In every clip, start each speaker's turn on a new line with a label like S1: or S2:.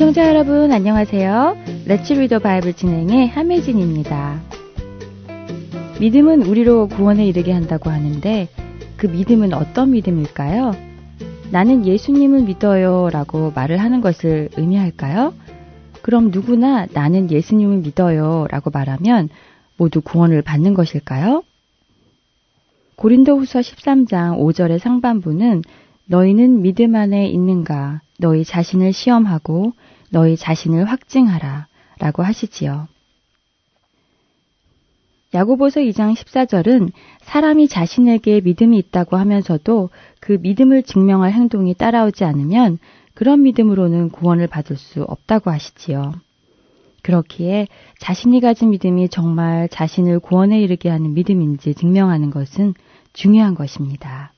S1: 애청자 여러분 안녕하세요. 레츠 리더 바이블 진행의 함혜진입니다. 믿음은 우리로 구원에 이르게 한다고 하는데 그 믿음은 어떤 믿음일까요? 나는 예수님을 믿어요 라고 말을 하는 것을 의미할까요? 그럼 누구나 나는 예수님을 믿어요 라고 말하면 모두 구원을 받는 것일까요? 고린도 후서 13장 5절의 상반부는 너희는 믿음 안에 있는가 너희 자신을 시험하고 너희 자신을 확증하라 라고 하시지요. 야고보서 2장 14절은 사람이 자신에게 믿음이 있다고 하면서도 그 믿음을 증명할 행동이 따라오지 않으면 그런 믿음으로는 구원을 받을 수 없다고 하시지요. 그렇기에 자신이 가진 믿음이 정말 자신을 구원에 이르게 하는 믿음인지 증명하는 것은 중요한 것입니다.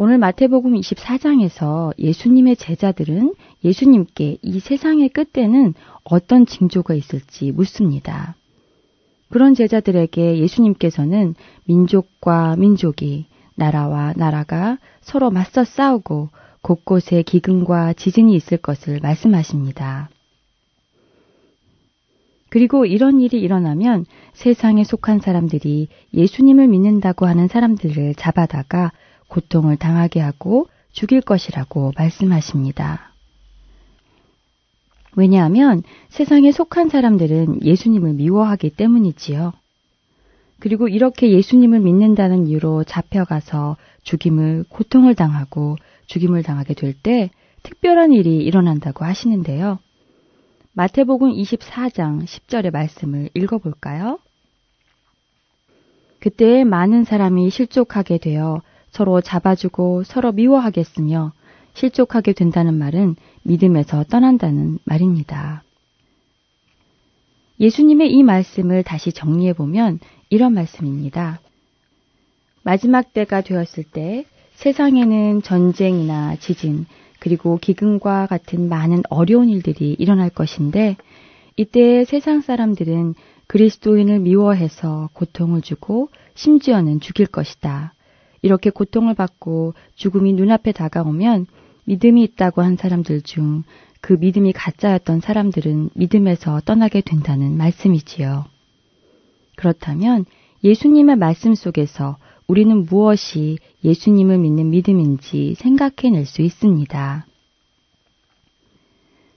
S1: 오늘 마태복음 24장에서 예수님의 제자들은 예수님께 이 세상의 끝에는 어떤 징조가 있을지 묻습니다. 그런 제자들에게 예수님께서는 민족과 민족이 나라와 나라가 서로 맞서 싸우고 곳곳에 기근과 지진이 있을 것을 말씀하십니다. 그리고 이런 일이 일어나면 세상에 속한 사람들이 예수님을 믿는다고 하는 사람들을 잡아다가 고통을 당하게 하고 죽일 것이라고 말씀하십니다. 왜냐하면 세상에 속한 사람들은 예수님을 미워하기 때문이지요. 그리고 이렇게 예수님을 믿는다는 이유로 잡혀가서 죽임을, 고통을 당하고 죽임을 당하게 될 때 특별한 일이 일어난다고 하시는데요. 마태복음 24장 10절의 말씀을 읽어볼까요? 그때 많은 사람이 실족하게 되어 서로 잡아주고 서로 미워하겠으며 실족하게 된다는 말은 믿음에서 떠난다는 말입니다. 예수님의 이 말씀을 다시 정리해 보면 이런 말씀입니다. 마지막 때가 되었을 때 세상에는 전쟁이나 지진, 그리고 기근과 같은 많은 어려운 일들이 일어날 것인데 이때 세상 사람들은 그리스도인을 미워해서 고통을 주고 심지어는 죽일 것이다. 이렇게 고통을 받고 죽음이 눈앞에 다가오면 믿음이 있다고 한 사람들 중 그 믿음이 가짜였던 사람들은 믿음에서 떠나게 된다는 말씀이지요. 그렇다면 예수님의 말씀 속에서 우리는 무엇이 예수님을 믿는 믿음인지 생각해낼 수 있습니다.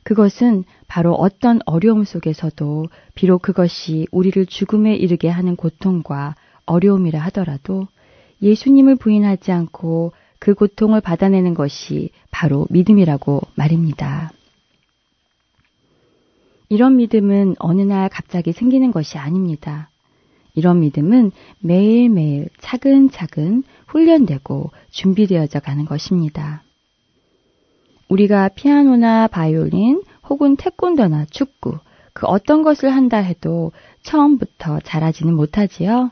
S1: 그것은 바로 어떤 어려움 속에서도 비록 그것이 우리를 죽음에 이르게 하는 고통과 어려움이라 하더라도 예수님을 부인하지 않고 그 고통을 받아내는 것이 바로 믿음이라고 말입니다. 이런 믿음은 어느 날 갑자기 생기는 것이 아닙니다. 이런 믿음은 매일매일 차근차근 훈련되고 준비되어져 가는 것입니다. 우리가 피아노나 바이올린 혹은 태권도나 축구 그 어떤 것을 한다 해도 처음부터 잘하지는 못하지요.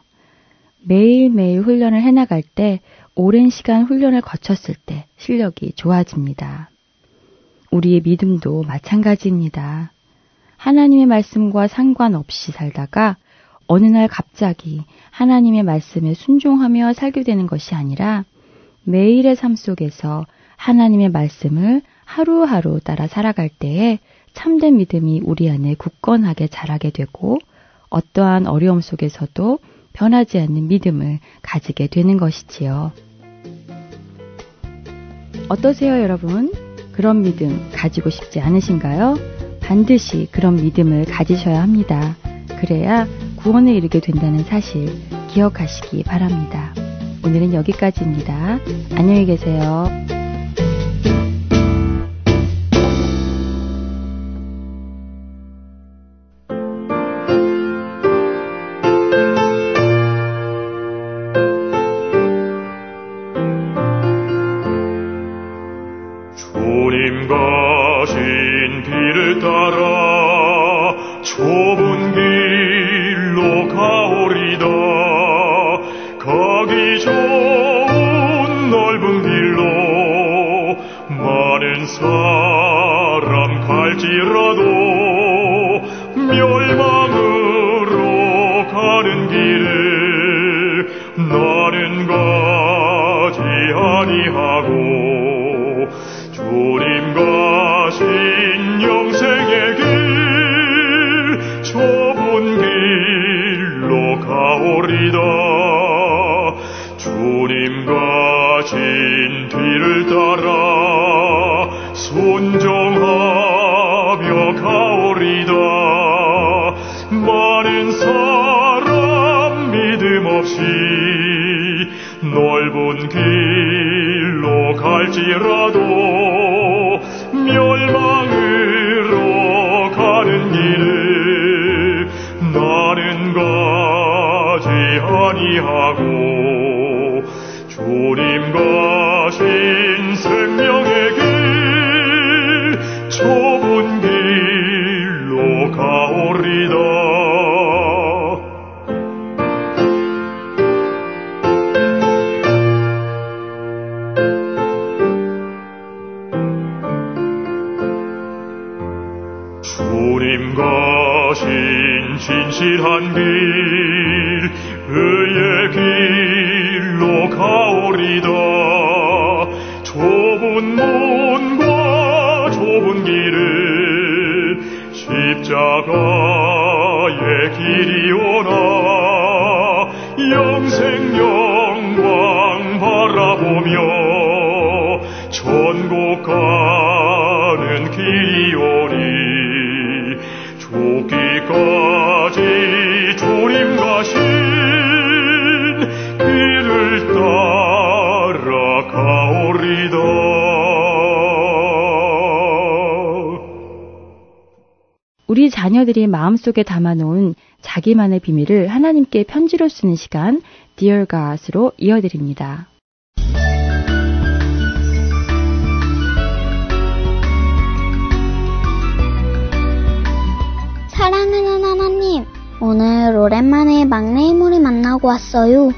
S1: 매일매일 훈련을 해나갈 때 오랜 시간 훈련을 거쳤을 때 실력이 좋아집니다. 우리의 믿음도 마찬가지입니다. 하나님의 말씀과 상관없이 살다가 어느 날 갑자기 하나님의 말씀에 순종하며 살게 되는 것이 아니라 매일의 삶 속에서 하나님의 말씀을 하루하루 따라 살아갈 때에 참된 믿음이 우리 안에 굳건하게 자라게 되고 어떠한 어려움 속에서도 변하지 않는 믿음을 가지게 되는 것이지요. 어떠세요, 여러분? 그런 믿음 가지고 싶지 않으신가요? 반드시 그런 믿음을 가지셔야 합니다. 그래야 구원에 이르게 된다는 사실 기억하시기 바랍니다. 오늘은 여기까지입니다. 안녕히 계세요.
S2: 신 진실한 길
S1: 자녀들이 마음속에 담아놓은 자기만의 비밀을 하나님께 편지로 쓰는 시간 Dear God으로 이어드립니다.
S3: 사랑하는 하나님, 오늘 오랜만에 막내 이모를 만나고 왔어요.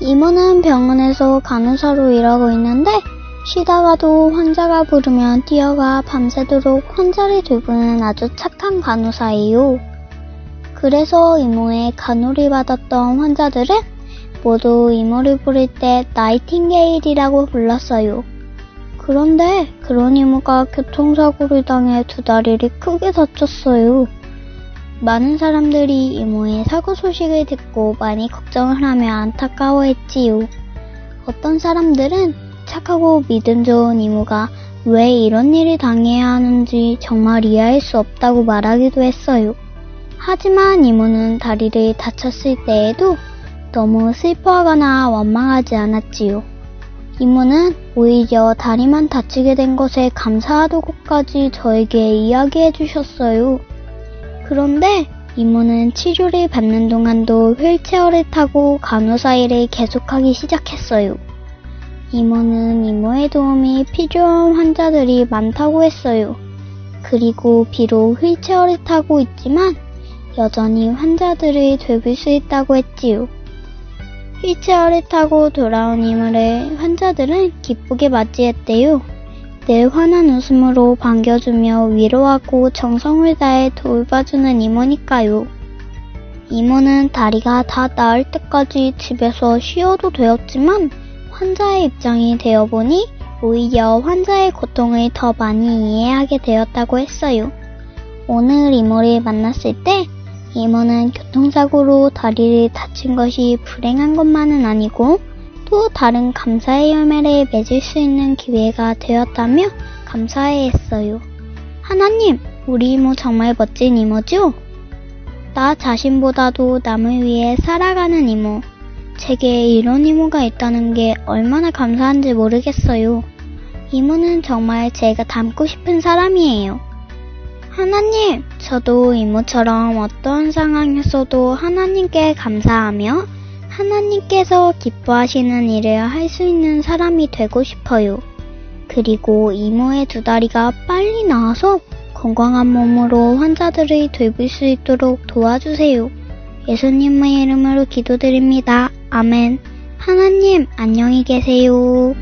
S3: 이모는 병원에서 간호사로 일하고 있는데 쉬다가도 환자가 부르면 뛰어가 밤새도록 환자를 돌보는 아주 착한 간호사예요. 그래서 이모의 간호를 받았던 환자들은 모두 이모를 부를 때 나이팅게일이라고 불렀어요. 그런데 그런 이모가 교통사고를 당해 두 다리를 크게 다쳤어요. 많은 사람들이 이모의 사고 소식을 듣고 많이 걱정을 하며 안타까워했지요. 어떤 사람들은 착하고 믿음 좋은 이모가 왜 이런 일을 당해야 하는지 정말 이해할 수 없다고 말하기도 했어요. 하지만 이모는 다리를 다쳤을 때에도 너무 슬퍼하거나 원망하지 않았지요. 이모는 오히려 다리만 다치게 된 것에 감사하다고까지 저에게 이야기해 주셨어요. 그런데 이모는 치료를 받는 동안도 휠체어를 타고 간호사 일을 계속하기 시작했어요. 이모는 이모의 도움이 필요한 환자들이 많다고 했어요. 그리고 비록 휠체어를 타고 있지만 여전히 환자들을 돌볼 수 있다고 했지요. 휠체어를 타고 돌아온 이모를 환자들은 기쁘게 맞이했대요. 늘 환한 웃음으로 반겨주며 위로하고 정성을 다해 돌봐주는 이모니까요. 이모는 다리가 다 나을 때까지 집에서 쉬어도 되었지만 환자의 입장이 되어보니 오히려 환자의 고통을 더 많이 이해하게 되었다고 했어요. 오늘 이모를 만났을 때 이모는 교통사고로 다리를 다친 것이 불행한 것만은 아니고 또 다른 감사의 열매를 맺을 수 있는 기회가 되었다며 감사해 했어요. 하나님, 우리 이모 정말 멋진 이모죠? 나 자신보다도 남을 위해 살아가는 이모. 제게 이런 이모가 있다는 게 얼마나 감사한지 모르겠어요. 이모는 정말 제가 닮고 싶은 사람이에요. 하나님, 저도 이모처럼 어떤 상황에서도 하나님께 감사하며 하나님께서 기뻐하시는 일을 할 수 있는 사람이 되고 싶어요. 그리고 이모의 두 다리가 빨리 나아서 건강한 몸으로 환자들을 돌볼 수 있도록 도와주세요. 예수님의 이름으로 기도드립니다. 아멘. 하나님, 안녕히 계세요.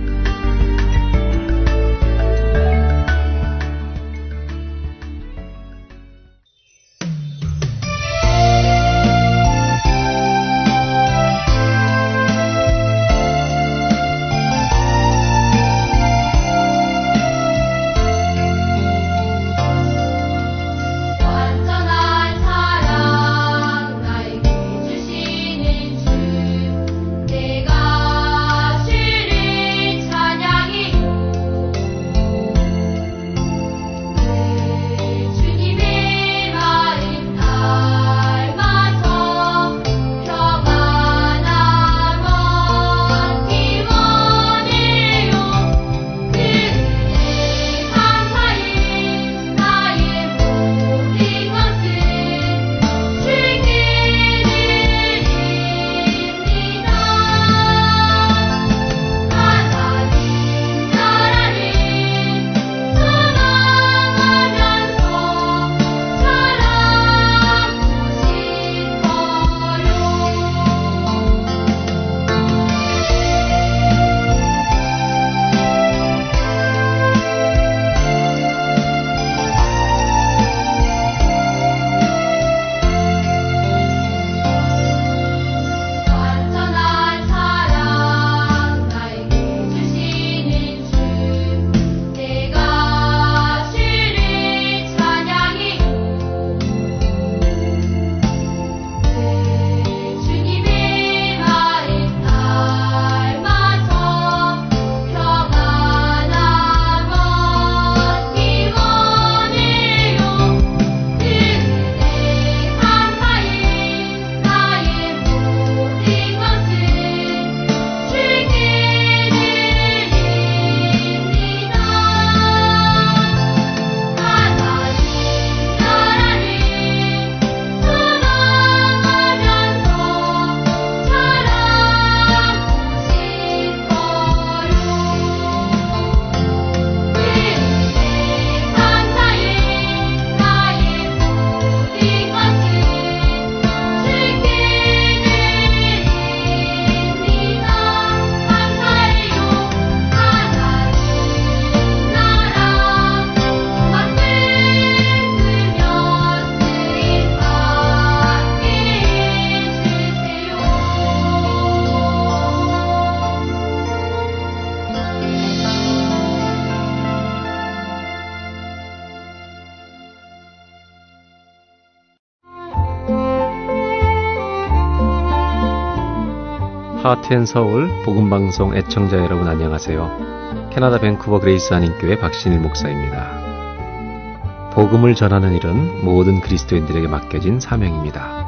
S4: 하트앤서울 복음방송 애청자 여러분 안녕하세요. 캐나다 밴쿠버 그레이스 한인교회 박신일 목사입니다. 복음을 전하는 일은 모든 그리스도인들에게 맡겨진 사명입니다.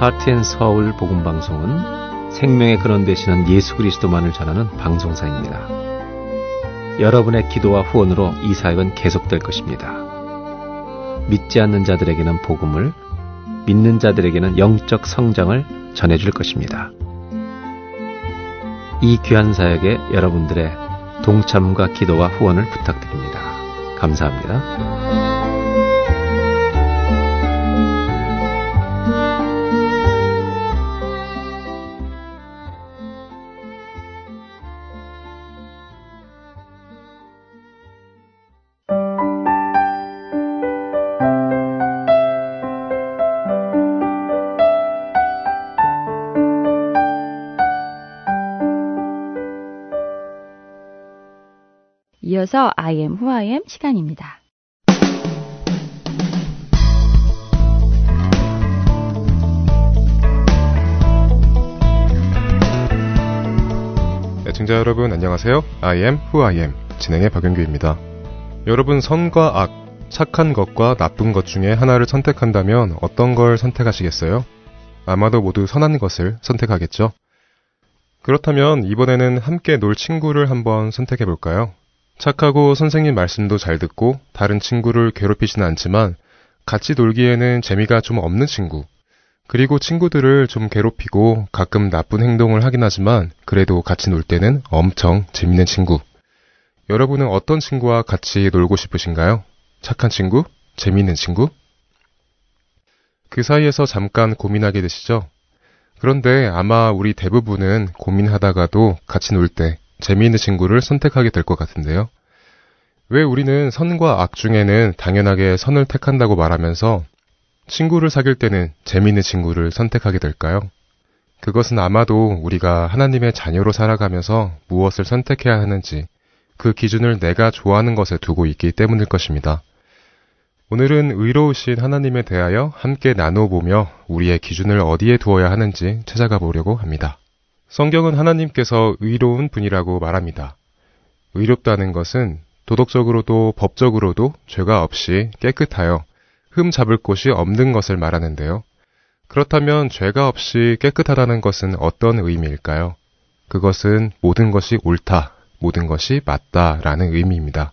S4: 하트앤서울 복음방송은 생명의 근원 되시는 예수 그리스도만을 전하는 방송사입니다. 여러분의 기도와 후원으로 이 사역은 계속될 것입니다. 믿지 않는 자들에게는 복음을, 믿는 자들에게는 영적 성장을 전해줄 것입니다. 이 귀한 사역에 여러분들의 동참과 기도와 후원을 부탁드립니다. 감사합니다.
S1: I am who I am 시간입니다.
S5: 애청자 여러분 안녕하세요. I am who I am 진행의 박영규입니다. 여러분 선과 악, 착한 것과 나쁜 것 중에 하나를 선택한다면 어떤 걸 선택하시겠어요? 아마도 모두 선한 것을 선택하겠죠. 그렇다면 이번에는 함께 놀 친구를 한번 선택해 볼까요? 착하고 선생님 말씀도 잘 듣고 다른 친구를 괴롭히지는 않지만 같이 놀기에는 재미가 좀 없는 친구. 그리고 친구들을 좀 괴롭히고 가끔 나쁜 행동을 하긴 하지만 그래도 같이 놀 때는 엄청 재밌는 친구. 여러분은 어떤 친구와 같이 놀고 싶으신가요? 착한 친구? 재미있는 친구? 그 사이에서 잠깐 고민하게 되시죠? 그런데 아마 우리 대부분은 고민하다가도 같이 놀 때 재미있는 친구를 선택하게 될 것 같은데요. 왜 우리는 선과 악 중에는 당연하게 선을 택한다고 말하면서 친구를 사귈 때는 재미있는 친구를 선택하게 될까요? 그것은 아마도 우리가 하나님의 자녀로 살아가면서 무엇을 선택해야 하는지 그 기준을 내가 좋아하는 것에 두고 있기 때문일 것입니다. 오늘은 의로우신 하나님에 대하여 함께 나눠보며 우리의 기준을 어디에 두어야 하는지 찾아가 보려고 합니다. 성경은 하나님께서 의로운 분이라고 말합니다. 의롭다는 것은 도덕적으로도 법적으로도 죄가 없이 깨끗하여 흠 잡을 곳이 없는 것을 말하는데요. 그렇다면 죄가 없이 깨끗하다는 것은 어떤 의미일까요? 그것은 모든 것이 옳다, 모든 것이 맞다라는 의미입니다.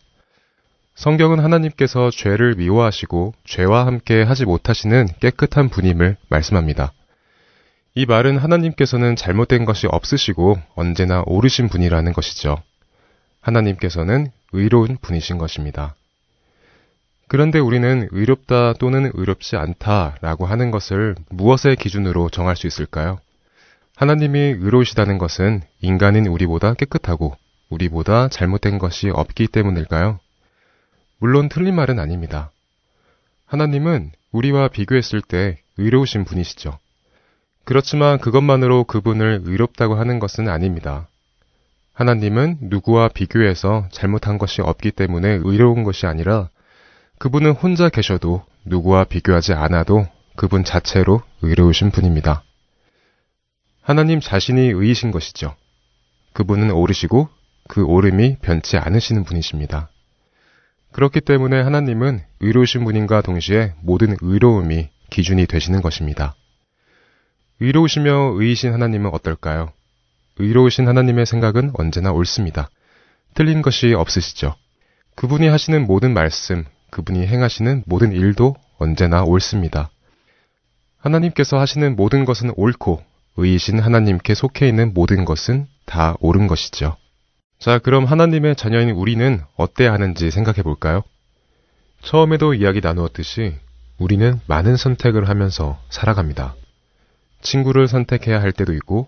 S5: 성경은 하나님께서 죄를 미워하시고 죄와 함께 하지 못하시는 깨끗한 분임을 말씀합니다. 이 말은 하나님께서는 잘못된 것이 없으시고 언제나 옳으신 분이라는 것이죠. 하나님께서는 의로운 분이신 것입니다. 그런데 우리는 의롭다 또는 의롭지 않다라고 하는 것을 무엇의 기준으로 정할 수 있을까요? 하나님이 의로우시다는 것은 인간인 우리보다 깨끗하고 우리보다 잘못된 것이 없기 때문일까요? 물론 틀린 말은 아닙니다. 하나님은 우리와 비교했을 때 의로우신 분이시죠. 그렇지만 그것만으로 그분을 의롭다고 하는 것은 아닙니다. 하나님은 누구와 비교해서 잘못한 것이 없기 때문에 의로운 것이 아니라 그분은 혼자 계셔도 누구와 비교하지 않아도 그분 자체로 의로우신 분입니다. 하나님 자신이 의이신 것이죠. 그분은 오르시고 그 오름이 변치 않으시는 분이십니다. 그렇기 때문에 하나님은 의로우신 분인가 동시에 모든 의로움이 기준이 되시는 것입니다. 의로우시며 의이신 하나님은 어떨까요? 의로우신 하나님의 생각은 언제나 옳습니다. 틀린 것이 없으시죠. 그분이 하시는 모든 말씀, 그분이 행하시는 모든 일도 언제나 옳습니다. 하나님께서 하시는 모든 것은 옳고 의이신 하나님께 속해 있는 모든 것은 다 옳은 것이죠. 자, 그럼 하나님의 자녀인 우리는 어때야 하는지 생각해 볼까요? 처음에도 이야기 나누었듯이 우리는 많은 선택을 하면서 살아갑니다. 친구를 선택해야 할 때도 있고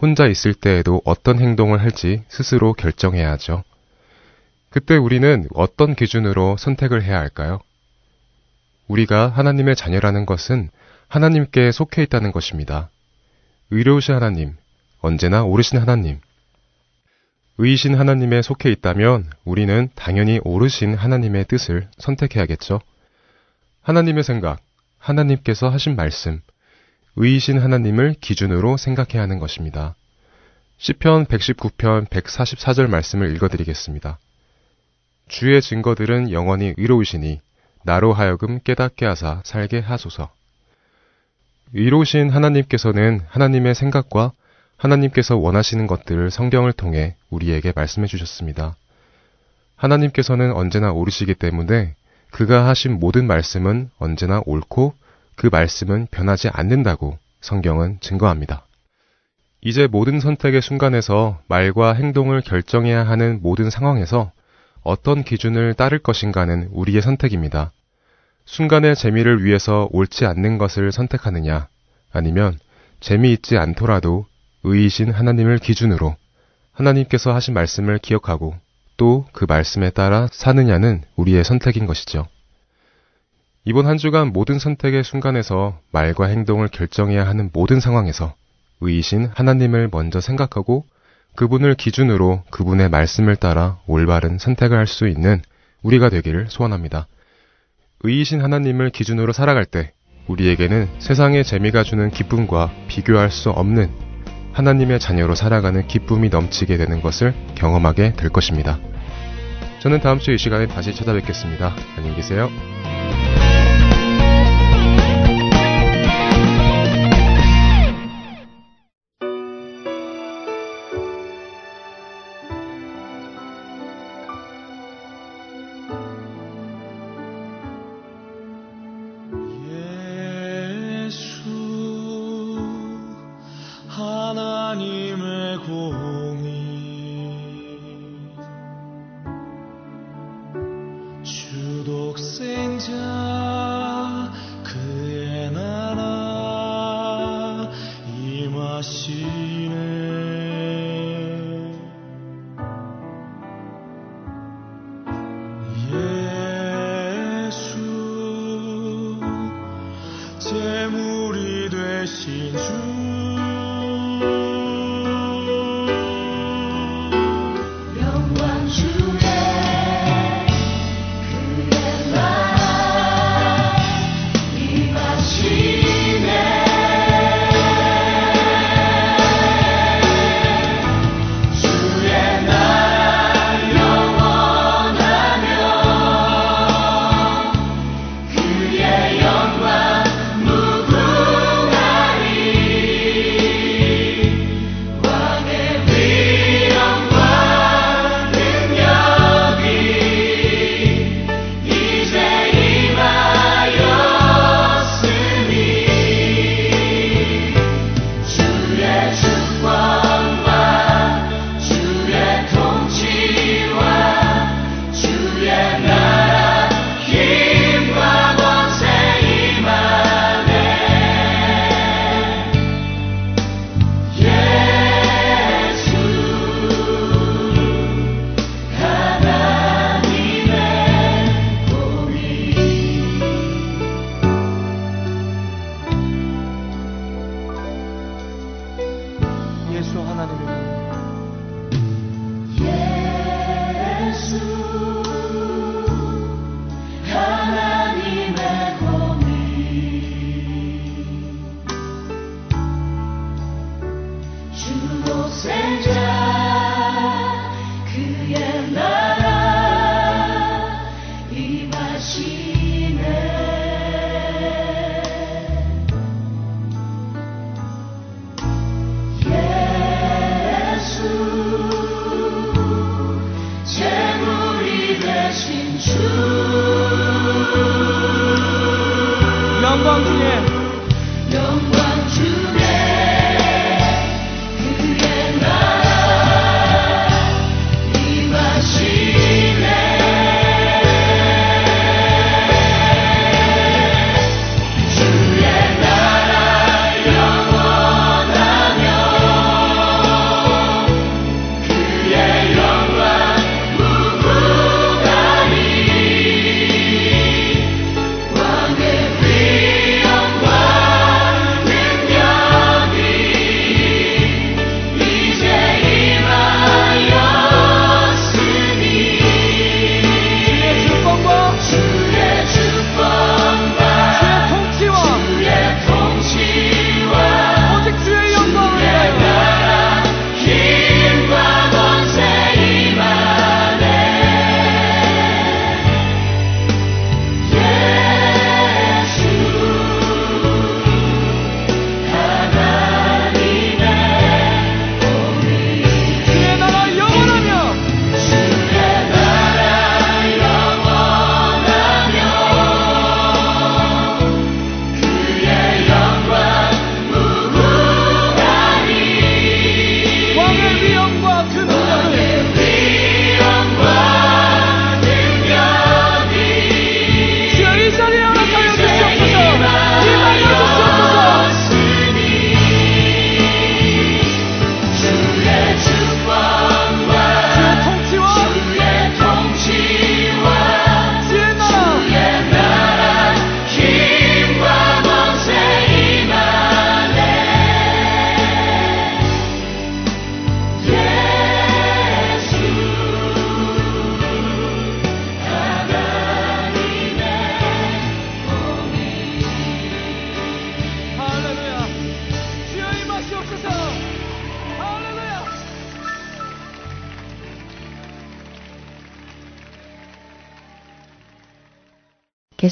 S5: 혼자 있을 때에도 어떤 행동을 할지 스스로 결정해야 하죠. 그때 우리는 어떤 기준으로 선택을 해야 할까요? 우리가 하나님의 자녀라는 것은 하나님께 속해 있다는 것입니다. 의로우신 하나님, 언제나 오르신 하나님. 의이신 하나님에 속해 있다면 우리는 당연히 오르신 하나님의 뜻을 선택해야겠죠. 하나님의 생각, 하나님께서 하신 말씀, 의이신 하나님을 기준으로 생각해야 하는 것입니다. 시편 119편 144절 말씀을 읽어드리겠습니다. 주의 증거들은 영원히 의로우시니 나로 하여금 깨닫게 하사 살게 하소서. 의로우신 하나님께서는 하나님의 생각과 하나님께서 원하시는 것들을 성경을 통해 우리에게 말씀해 주셨습니다. 하나님께서는 언제나 오르시기 때문에 그가 하신 모든 말씀은 언제나 옳고 그 말씀은 변하지 않는다고 성경은 증거합니다. 이제 모든 선택의 순간에서 말과 행동을 결정해야 하는 모든 상황에서 어떤 기준을 따를 것인가는 우리의 선택입니다. 순간의 재미를 위해서 옳지 않는 것을 선택하느냐, 아니면 재미있지 않더라도 의이신 하나님을 기준으로 하나님께서 하신 말씀을 기억하고 또 그 말씀에 따라 사느냐는 우리의 선택인 것이죠. 이번 한 주간 모든 선택의 순간에서 말과 행동을 결정해야 하는 모든 상황에서 의이신 하나님을 먼저 생각하고 그분을 기준으로 그분의 말씀을 따라 올바른 선택을 할 수 있는 우리가 되기를 소원합니다. 의이신 하나님을 기준으로 살아갈 때 우리에게는 세상의 재미가 주는 기쁨과 비교할 수 없는 하나님의 자녀로 살아가는 기쁨이 넘치게 되는 것을 경험하게 될 것입니다. 저는 다음 주 이 시간에 다시 찾아뵙겠습니다. 안녕히 계세요.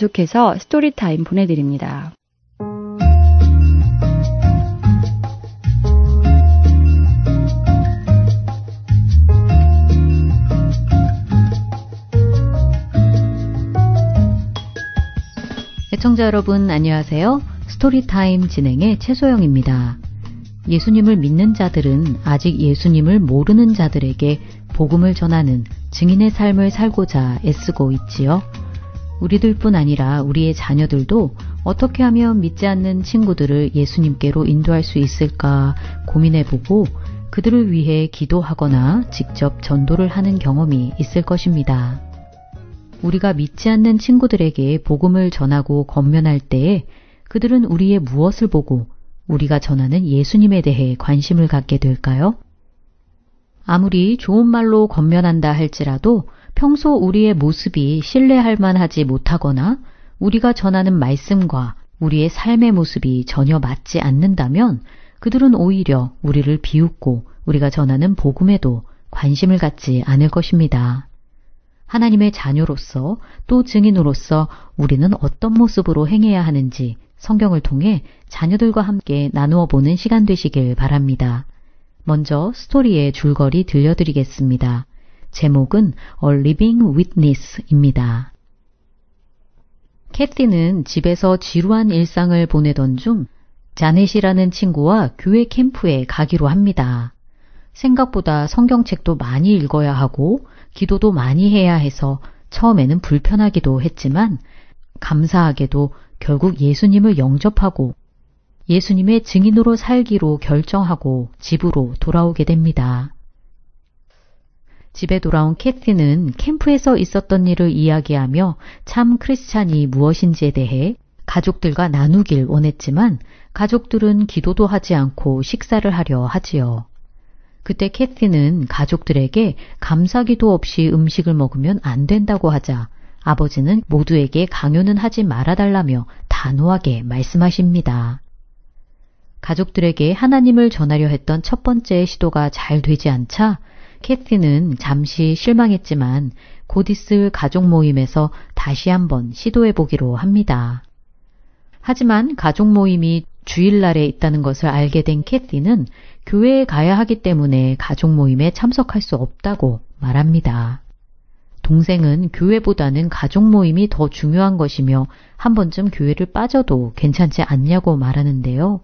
S1: 계속해서 스토리타임 보내드립니다.
S6: 애청자 여러분 안녕하세요. 스토리타임 진행의 최소영입니다. 예수님을 믿는 자들은 아직 예수님을 모르는 자들에게 복음을 전하는 증인의 삶을 살고자 애쓰고 있지요. 우리들뿐 아니라 우리의 자녀들도 어떻게 하면 믿지 않는 친구들을 예수님께로 인도할 수 있을까 고민해보고 그들을 위해 기도하거나 직접 전도를 하는 경험이 있을 것입니다. 우리가 믿지 않는 친구들에게 복음을 전하고 건면할 때에 그들은 우리의 무엇을 보고 우리가 전하는 예수님에 대해 관심을 갖게 될까요? 아무리 좋은 말로 건면한다 할지라도 평소 우리의 모습이 신뢰할 만하지 못하거나 우리가 전하는 말씀과 우리의 삶의 모습이 전혀 맞지 않는다면 그들은 오히려 우리를 비웃고 우리가 전하는 복음에도 관심을 갖지 않을 것입니다. 하나님의 자녀로서 또 증인으로서 우리는 어떤 모습으로 행해야 하는지 성경을 통해 자녀들과 함께 나누어 보는 시간 되시길 바랍니다. 먼저 스토리의 줄거리 들려드리겠습니다. 제목은 A Living Witness입니다. 캐티는 집에서 지루한 일상을 보내던 중 자넷이라는 친구와 교회 캠프에 가기로 합니다. 생각보다 성경책도 많이 읽어야 하고 기도도 많이 해야 해서 처음에는 불편하기도 했지만 감사하게도 결국 예수님을 영접하고 예수님의 증인으로 살기로 결정하고 집으로 돌아오게 됩니다. 집에 돌아온 캐티는 캠프에서 있었던 일을 이야기하며 참 크리스찬이 무엇인지에 대해 가족들과 나누길 원했지만 가족들은 기도도 하지 않고 식사를 하려 하지요. 그때 캐티는 가족들에게 감사기도 없이 음식을 먹으면 안 된다고 하자 아버지는 모두에게 강요는 하지 말아달라며 단호하게 말씀하십니다. 가족들에게 하나님을 전하려 했던 첫 번째 시도가 잘 되지 않자 캐티는 잠시 실망했지만 곧 있을 가족 모임에서 다시 한번 시도해 보기로 합니다. 하지만 가족 모임이 주일날에 있다는 것을 알게 된 캐티는 교회에 가야 하기 때문에 가족 모임에 참석할 수 없다고 말합니다. 동생은 교회보다는 가족 모임이 더 중요한 것이며 한 번쯤 교회를 빠져도 괜찮지 않냐고 말하는데요.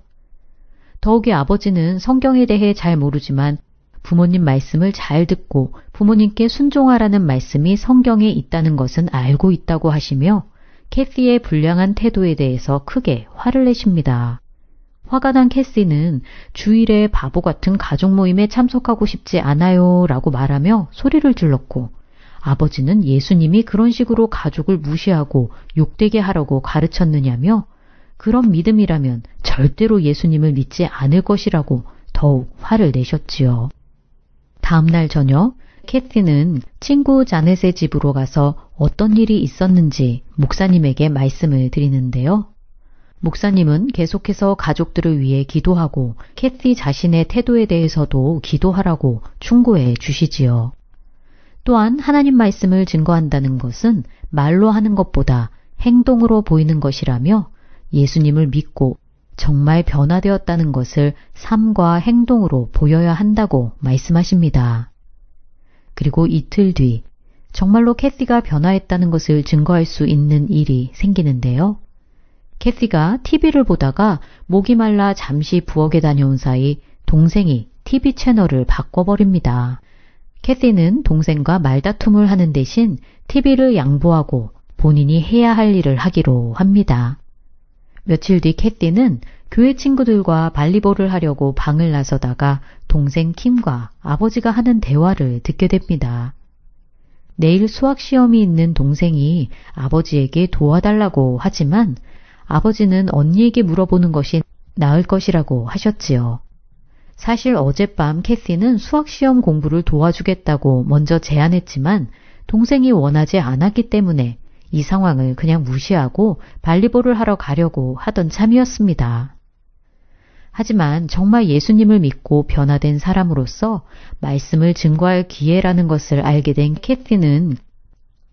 S6: 더욱이 아버지는 성경에 대해 잘 모르지만 부모님 말씀을 잘 듣고 부모님께 순종하라는 말씀이 성경에 있다는 것은 알고 있다고 하시며 캐시의 불량한 태도에 대해서 크게 화를 내십니다. 화가 난 캐시는 주일에 바보 같은 가족 모임에 참석하고 싶지 않아요 라고 말하며 소리를 질렀고 아버지는 예수님이 그런 식으로 가족을 무시하고 욕되게 하라고 가르쳤느냐며 그런 믿음이라면 절대로 예수님을 믿지 않을 것이라고 더욱 화를 내셨지요. 다음날 저녁 캐티는 친구 자넷의 집으로 가서 어떤 일이 있었는지 목사님에게 말씀을 드리는데요. 목사님은 계속해서 가족들을 위해 기도하고 캐티 자신의 태도에 대해서도 기도하라고 충고해 주시지요. 또한 하나님 말씀을 증거한다는 것은 말로 하는 것보다 행동으로 보이는 것이라며 예수님을 믿고 정말 변화되었다는 것을 삶과 행동으로 보여야 한다고 말씀하십니다. 그리고 이틀 뒤 정말로 캐시가 변화했다는 것을 증거할 수 있는 일이 생기는데요. 캐시가 TV를 보다가 목이 말라 잠시 부엌에 다녀온 사이 동생이 TV 채널을 바꿔버립니다. 캐시는 동생과 말다툼을 하는 대신 TV를 양보하고 본인이 해야 할 일을 하기로 합니다. 며칠 뒤 캐티는 교회 친구들과 발리볼을 하려고 방을 나서다가 동생 킴과 아버지가 하는 대화를 듣게 됩니다. 내일 수학 시험이 있는 동생이 아버지에게 도와달라고 하지만 아버지는 언니에게 물어보는 것이 나을 것이라고 하셨지요. 사실 어젯밤 캐시는 수학 시험 공부를 도와주겠다고 먼저 제안했지만 동생이 원하지 않았기 때문에 이 상황을 그냥 무시하고 발리볼을 하러 가려고 하던 참이었습니다. 하지만 정말 예수님을 믿고 변화된 사람으로서 말씀을 증거할 기회라는 것을 알게 된 캐티는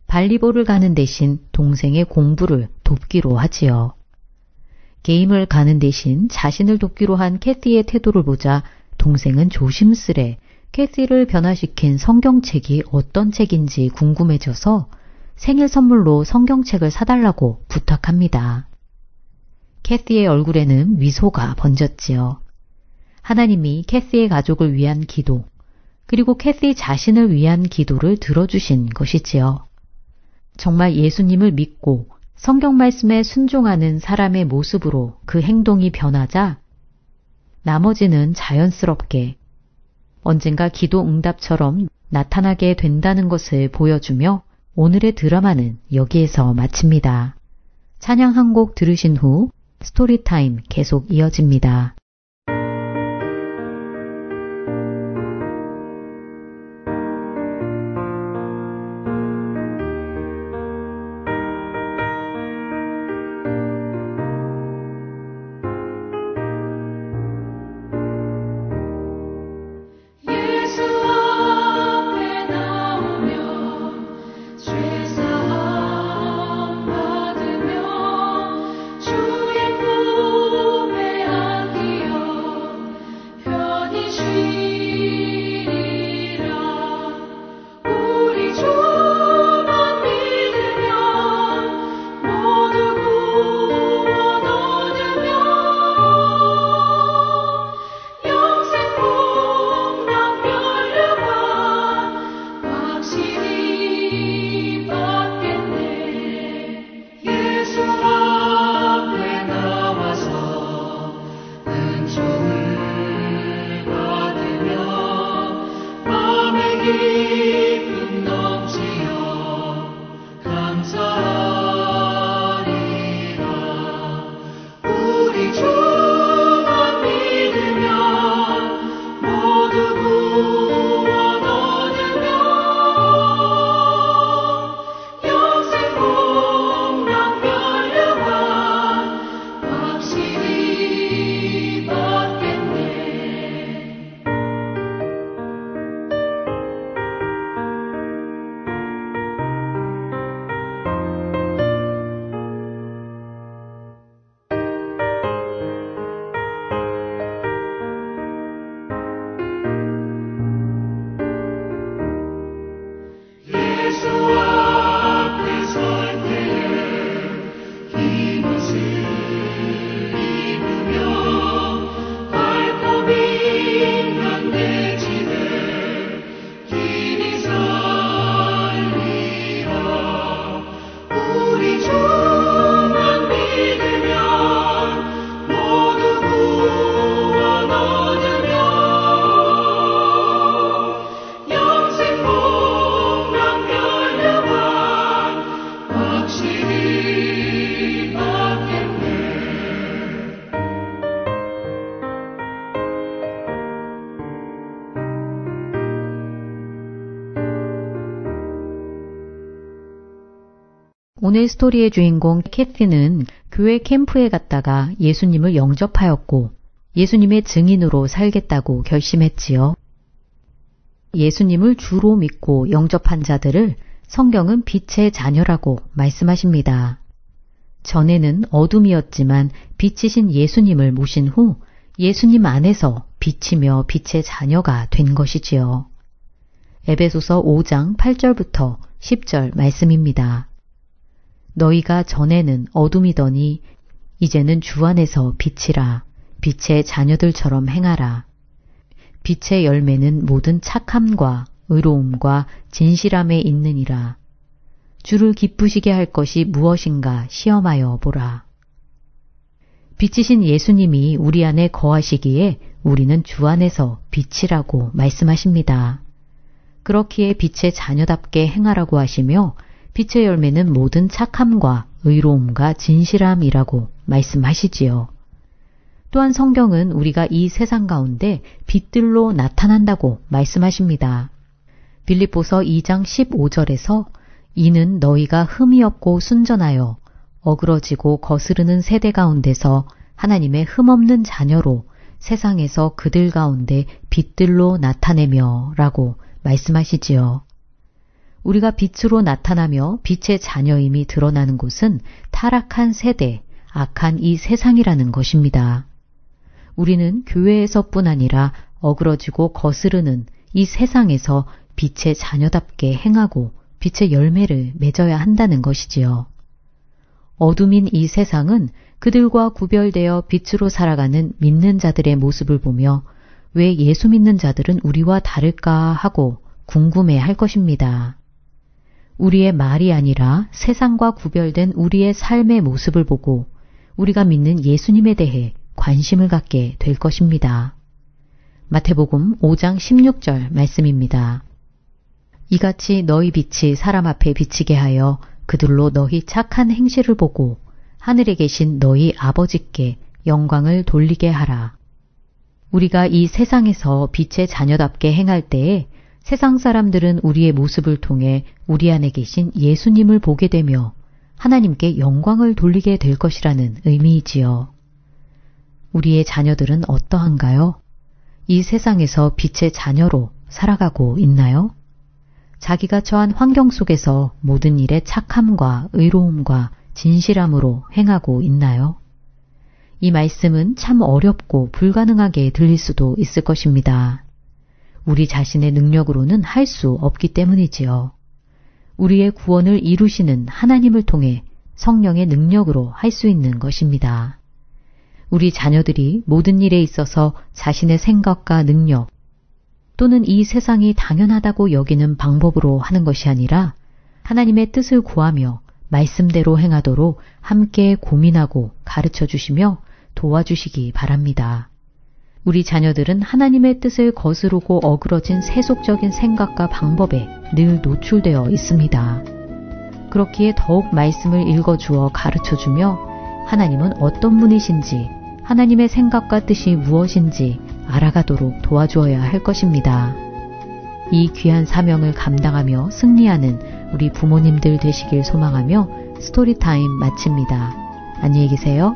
S6: 발리볼을 가는 대신 동생의 공부를 돕기로 하지요. 게임을 가는 대신 자신을 돕기로 한 캐티의 태도를 보자 동생은 조심스레 캐티를 변화시킨 성경책이 어떤 책인지 궁금해져서 생일 선물로 성경책을 사달라고 부탁합니다. 캐티의 얼굴에는 미소가 번졌지요. 하나님이 캐시의 가족을 위한 기도, 그리고 캐시 자신을 위한 기도를 들어주신 것이지요. 정말 예수님을 믿고 성경 말씀에 순종하는 사람의 모습으로 그 행동이 변하자 나머지는 자연스럽게 언젠가 기도 응답처럼 나타나게 된다는 것을 보여주며 오늘의 드라마는 여기에서 마칩니다. 찬양 한 곡 들으신 후 스토리타임 계속 이어집니다. 오늘 스토리의 주인공 캐티는 교회 캠프에 갔다가 예수님을 영접하였고 예수님의 증인으로 살겠다고 결심했지요. 예수님을 주로 믿고 영접한 자들을 성경은 빛의 자녀라고 말씀하십니다. 전에는 어둠이었지만 빛이신 예수님을 모신 후 예수님 안에서 빛이며 빛의 자녀가 된 것이지요. 에베소서 5장 8절부터 10절 말씀입니다. 너희가 전에는 어둠이더니 이제는 주 안에서 빛이라 빛의 자녀들처럼 행하라. 빛의 열매는 모든 착함과 의로움과 진실함에 있느니라. 주를 기쁘시게 할 것이 무엇인가 시험하여 보라. 빛이신 예수님이 우리 안에 거하시기에 우리는 주 안에서 빛이라고 말씀하십니다. 그렇기에 빛의 자녀답게 행하라고 하시며 빛의 열매는 모든 착함과 의로움과 진실함이라고 말씀하시지요. 또한 성경은 우리가 이 세상 가운데 빛들로 나타난다고 말씀하십니다. 빌립보서 2장 15절에서 이는 너희가 흠이 없고 순전하여 어그러지고 거스르는 세대 가운데서 하나님의 흠없는 자녀로 세상에서 그들 가운데 빛들로 나타내며 라고 말씀하시지요. 우리가 빛으로 나타나며 빛의 자녀임이 드러나는 곳은 타락한 세대, 악한 이 세상이라는 것입니다. 우리는 교회에서뿐 아니라 어그러지고 거스르는 이 세상에서 빛의 자녀답게 행하고 빛의 열매를 맺어야 한다는 것이지요. 어둠인 이 세상은 그들과 구별되어 빛으로 살아가는 믿는 자들의 모습을 보며 왜 예수 믿는 자들은 우리와 다를까 하고 궁금해 할 것입니다. 우리의 말이 아니라 세상과 구별된 우리의 삶의 모습을 보고 우리가 믿는 예수님에 대해 관심을 갖게 될 것입니다. 마태복음 5장 16절 말씀입니다. 이같이 너희 빛이 사람 앞에 비치게 하여 그들로 너희 착한 행실을 보고 하늘에 계신 너희 아버지께 영광을 돌리게 하라. 우리가 이 세상에서 빛의 자녀답게 행할 때에 세상 사람들은 우리의 모습을 통해 우리 안에 계신 예수님을 보게 되며 하나님께 영광을 돌리게 될 것이라는 의미이지요. 우리의 자녀들은 어떠한가요? 이 세상에서 빛의 자녀로 살아가고 있나요? 자기가 처한 환경 속에서 모든 일에 착함과 의로움과 진실함으로 행하고 있나요? 이 말씀은 참 어렵고 불가능하게 들릴 수도 있을 것입니다. 우리 자신의 능력으로는 할 수 없기 때문이지요. 우리의 구원을 이루시는 하나님을 통해 성령의 능력으로 할 수 있는 것입니다. 우리 자녀들이 모든 일에 있어서 자신의 생각과 능력 또는 이 세상이 당연하다고 여기는 방법으로 하는 것이 아니라 하나님의 뜻을 구하며 말씀대로 행하도록 함께 고민하고 가르쳐 주시며 도와주시기 바랍니다. 우리 자녀들은 하나님의 뜻을 거스르고 어그러진 세속적인 생각과 방법에 늘 노출되어 있습니다. 그렇기에 더욱 말씀을 읽어주어 가르쳐 주며 하나님은 어떤 분이신지 하나님의 생각과 뜻이 무엇인지 알아가도록 도와주어야 할 것입니다. 이 귀한 사명을 감당하며 승리하는 우리 부모님들 되시길 소망하며 스토리타임 마칩니다. 안녕히 계세요.